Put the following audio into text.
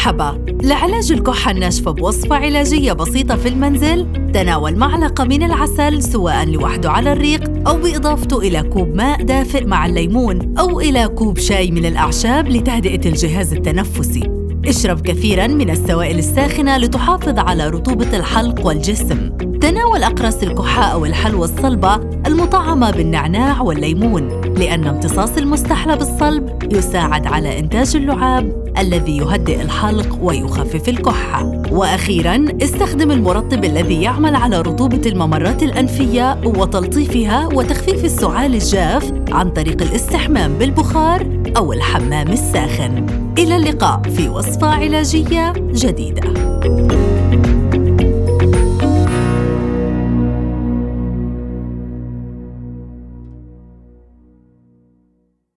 مرحبا. لعلاج الكحة الناشفة بوصفة علاجية بسيطة في المنزل تناول معلقة من العسل سواء لوحده على الريق أو بإضافته إلى كوب ماء دافئ مع الليمون أو إلى كوب شاي من الأعشاب لتهدئة الجهاز التنفسي. اشرب كثيرا من السوائل الساخنة لتحافظ على رطوبة الحلق والجسم. تناول أقراص الكحاء أو الحلوى الصلبة المطعمة بالنعناع والليمون لأن امتصاص المستحلى الصلب يساعد على إنتاج اللعاب الذي يهدئ الحلق ويخفف الكحة. وأخيراً استخدم المرطب الذي يعمل على رطوبة الممرات الأنفية وتلطيفها وتخفيف السعال الجاف عن طريق الاستحمام بالبخار أو الحمام الساخن. إلى اللقاء في وصفة علاجية جديدة.